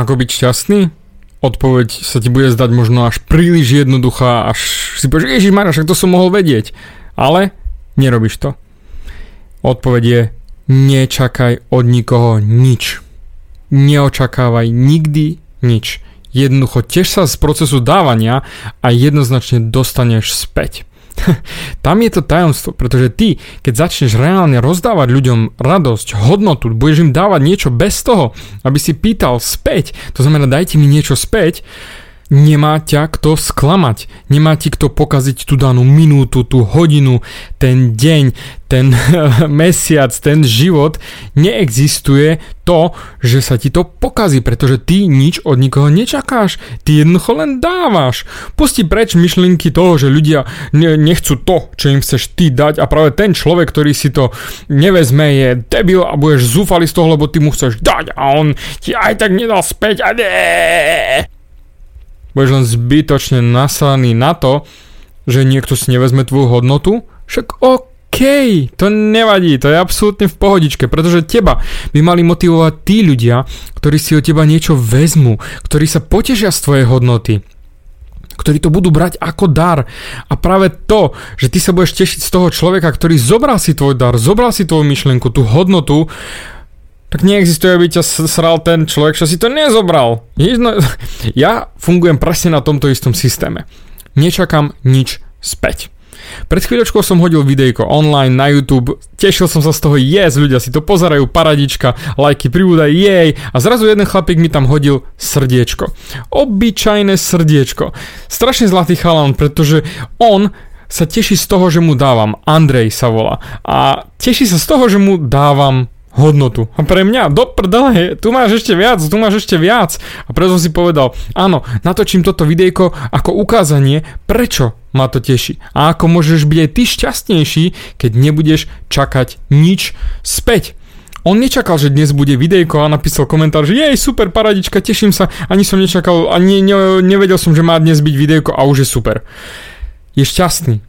Ako byť šťastný? Odpoveď sa ti bude zdať možno až príliš jednoduchá, až si povieš, Ježiš Mara, však to som mohol vedieť. Ale nerobíš to. Odpoveď je, nečakaj od nikoho nič. Neočakávaj nikdy nič. Jednoducho tiež sa z procesu dávania a jednoznačne dostaneš späť. Tam je to tajomstvo, pretože ty, keď začneš reálne rozdávať ľuďom radosť, hodnotu, budeš im dávať niečo bez toho, aby si pýtal späť, to znamená dajte mi niečo späť, nemá ťa kto sklamať, nemá ti kto pokaziť tú danú minútu, tú hodinu, ten deň, ten mesiac, ten život. Neexistuje to, že sa ti to pokazí, pretože ty nič od nikoho nečakáš. Ty jednoducho len dávaš. Pusti preč myšlienky toho, že ľudia nechcú to, čo im chceš ty dať a práve ten človek, ktorý si to nevezme, je debil a budeš zúfali z toho, lebo ty mu chceš dať a on ti aj tak nedal späť a nie budeš len zbytočne naslaný na to, že niekto si nevezme tvoju hodnotu, však OK, to nevadí, to je absolútne v pohodičke, pretože teba by mali motivovať tí ľudia, ktorí si od teba niečo vezmú, ktorí sa potešia z tvojej hodnoty ktorí to budú brať ako dar. A práve to, že ty sa budeš tešiť z toho človeka, ktorý zobral si tvoj dar, zobral si tvoju myšlienku, tú hodnotu, tak neexistuje, aby ťa sral ten človek, čo si to nezobral. Ja fungujem presne na tomto istom systéme. Nečakám nič späť. Pred chvíľočkou som hodil videjko online na YouTube, tešil som sa z toho, yes, ľudia si to pozerajú, paradička, lajky pribúdaj, jej, a zrazu jeden chlapík mi tam hodil srdiečko. Obyčajné srdiečko. Strašne zlatý chalán, pretože on sa teší z toho, že mu dávam, Andrej sa volá, a teší sa z toho, že mu dávam hodnotu. A pre mňa, do prdele, tu máš ešte viac, tu máš ešte viac. A preto som si povedal, áno, natočím toto videjko ako ukázanie, prečo ma to teší. A ako môžeš byť aj ty šťastnejší, keď nebudeš čakať nič späť. On nečakal, že dnes bude videjko a napísal komentár, že jej super paradička, teším sa, ani som nečakal, ani ne, nevedel som, že má dnes byť videjko a už je super. Je šťastný.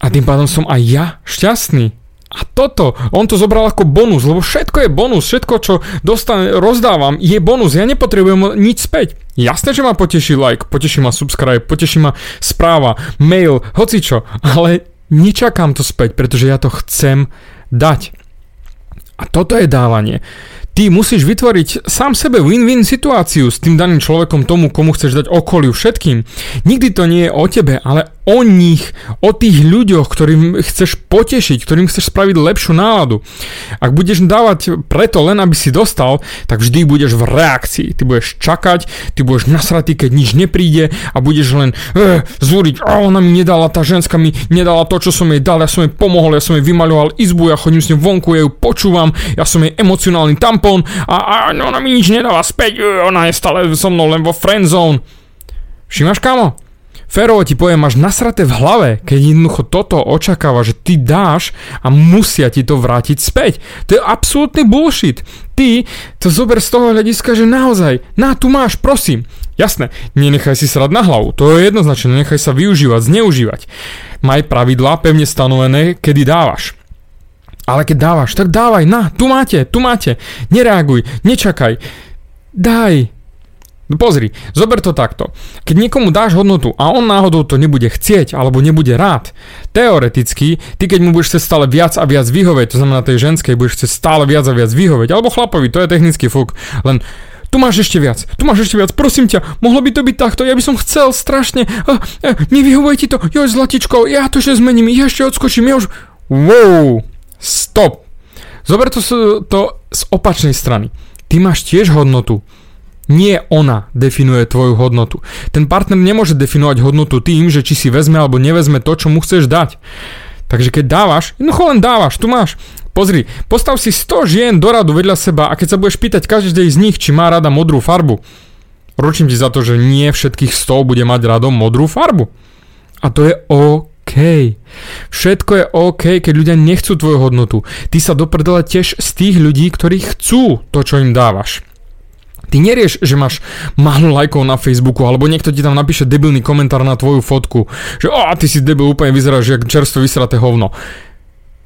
A tým pádom som aj ja šťastný. A toto, on to zobral ako bonus, lebo všetko je bonus, všetko, čo dostane, rozdávam, je bonus, ja nepotrebujem nič späť. Jasné, že ma poteší like, poteší ma subscribe, poteší ma správa, mail, hocičo, ale nečakám to späť, pretože ja to chcem dať. A toto je dávanie. Ty musíš vytvoriť sám sebe win-win situáciu s tým daným človekom tomu, komu chceš dať okoliu všetkým. Nikdy to nie je o tebe, ale o nich, o tých ľuďoch, ktorým chceš potešiť, ktorým chceš spraviť lepšiu náladu. Ak budeš dávať preto len, aby si dostal, tak vždy budeš v reakcii. Ty budeš čakať, ty budeš nasratý, keď nič nepríde a budeš len eh, zúriť, a ona mi nedala, tá ženská mi nedala to, čo som jej dal, ja som jej pomohol, ja som jej vymaľoval izbu, ja chodím s ňou vonku, ja ju počúvam, ja som jej emocionálny tampón a, a ona mi nič nedala späť, eh, ona je stále so mnou len vo friendzone. Všimáš, kamo? Férovo ti poviem, máš nasraté v hlave, keď jednoducho toto očakáva, že ty dáš a musia ti to vrátiť späť. To je absolútny bullshit. Ty to zober z toho hľadiska, že naozaj, na tu máš, prosím. Jasné, nenechaj si srať na hlavu, to je jednoznačné, nenechaj sa využívať, zneužívať. Maj pravidlá pevne stanovené, kedy dávaš. Ale keď dávaš, tak dávaj, na, tu máte, tu máte. Nereaguj, nečakaj. Daj, pozri, zober to takto. Keď niekomu dáš hodnotu a on náhodou to nebude chcieť alebo nebude rád, teoreticky, ty keď mu budeš chcieť stále viac a viac vyhovieť, to znamená tej ženskej budeš chcieť stále viac a viac vyhovieť, alebo chlapovi, to je technický fuk, len tu máš ešte viac, tu máš ešte viac, prosím ťa, mohlo by to byť takto, ja by som chcel strašne, uh, uh, nevyhovuje ti to, joj zlatičko, ja to ešte zmením, ja ešte odskočím, ja už... Wow, stop. Zober to, to z opačnej strany. Ty máš tiež hodnotu. Nie ona definuje tvoju hodnotu. Ten partner nemôže definovať hodnotu tým, že či si vezme alebo nevezme to, čo mu chceš dať. Takže keď dávaš, jednoducho len dávaš, tu máš. Pozri, postav si 100 žien do radu vedľa seba a keď sa budeš pýtať každej z nich, či má rada modrú farbu, ručím ti za to, že nie všetkých 100 bude mať radom modrú farbu. A to je OK. Všetko je OK, keď ľudia nechcú tvoju hodnotu. Ty sa doprdele tiež z tých ľudí, ktorí chcú to, čo im dávaš. Ty nerieš, že máš málo lajkov na Facebooku, alebo niekto ti tam napíše debilný komentár na tvoju fotku, že o, ty si debil, úplne vyzeráš, jak čerstvo vysraté hovno.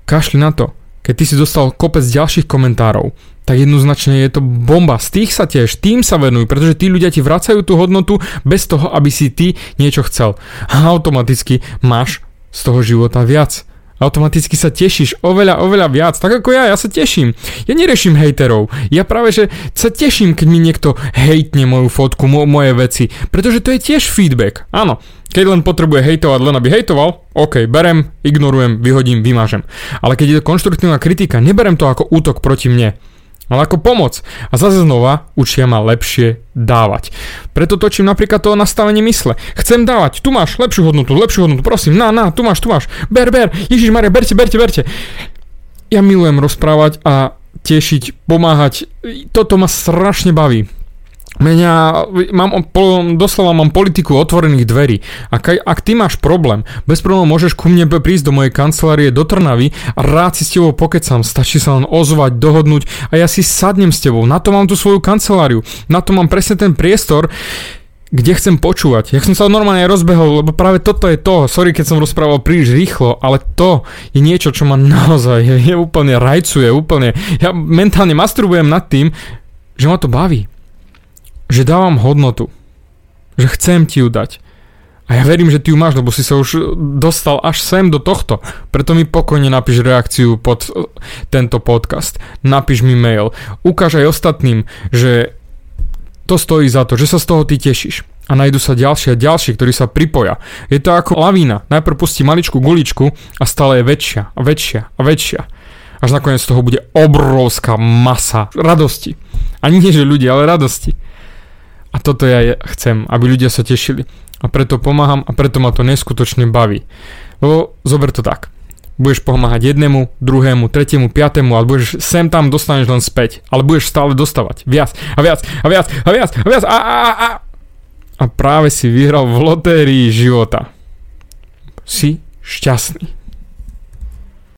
Kašli na to. Keď ty si dostal kopec ďalších komentárov, tak jednoznačne je to bomba. Z tých sa tiež, tým sa venuj, pretože tí ľudia ti vracajú tú hodnotu bez toho, aby si ty niečo chcel. A automaticky máš z toho života viac automaticky sa tešíš oveľa, oveľa viac. Tak ako ja, ja sa teším. Ja neriešim hejterov. Ja práve, že sa teším, keď mi niekto hejtne moju fotku, mo- moje veci. Pretože to je tiež feedback. Áno, keď len potrebuje hejtovať, len aby hejtoval, OK, berem, ignorujem, vyhodím, vymážem. Ale keď je to konštruktívna kritika, neberem to ako útok proti mne ale ako pomoc. A zase znova učia ma lepšie dávať. Preto točím napríklad to nastavenie mysle. Chcem dávať, tu máš lepšiu hodnotu, lepšiu hodnotu, prosím, na, na, tu máš, tu máš, ber, ber, Ježiš Maria, berte, berte, berte. Ja milujem rozprávať a tešiť, pomáhať. Toto ma strašne baví. Mňa, mám, doslova mám politiku otvorených dverí. Ak, ak ty máš problém, bez problémov môžeš ku mne prísť do mojej kancelárie do Trnavy a rád si s tebou pokecam, stačí sa len ozvať, dohodnúť a ja si sadnem s tebou. Na to mám tú svoju kanceláriu, na to mám presne ten priestor, kde chcem počúvať. Ja som sa normálne rozbehol, lebo práve toto je to. Sorry, keď som rozprával príliš rýchlo, ale to je niečo, čo ma naozaj je, je úplne rajcuje, úplne. Ja mentálne masturbujem nad tým, že ma to baví že dávam hodnotu. Že chcem ti ju dať. A ja verím, že ty ju máš, lebo si sa už dostal až sem do tohto. Preto mi pokojne napíš reakciu pod eh, tento podcast. Napíš mi mail. Ukáž aj ostatným, že to stojí za to, že sa z toho ty tešíš. A nájdu sa ďalšie a ďalšie, ktorí sa pripoja. Je to ako lavína. Najprv pustí maličkú guličku a stále je väčšia a väčšia a väčšia. Až nakoniec z toho bude obrovská masa radosti. Ani nie, že ľudia, ale radosti. A toto ja chcem, aby ľudia sa tešili. A preto pomáham a preto ma to neskutočne baví. Lebo zober to tak. Budeš pomáhať jednému, druhému, tretiemu, piatému, ale budeš sem tam dostaneš len späť. Ale budeš stále dostávať. Viac a viac a viac a viac a viac a, a, a, a. a práve si vyhral v lotérii života. Si šťastný.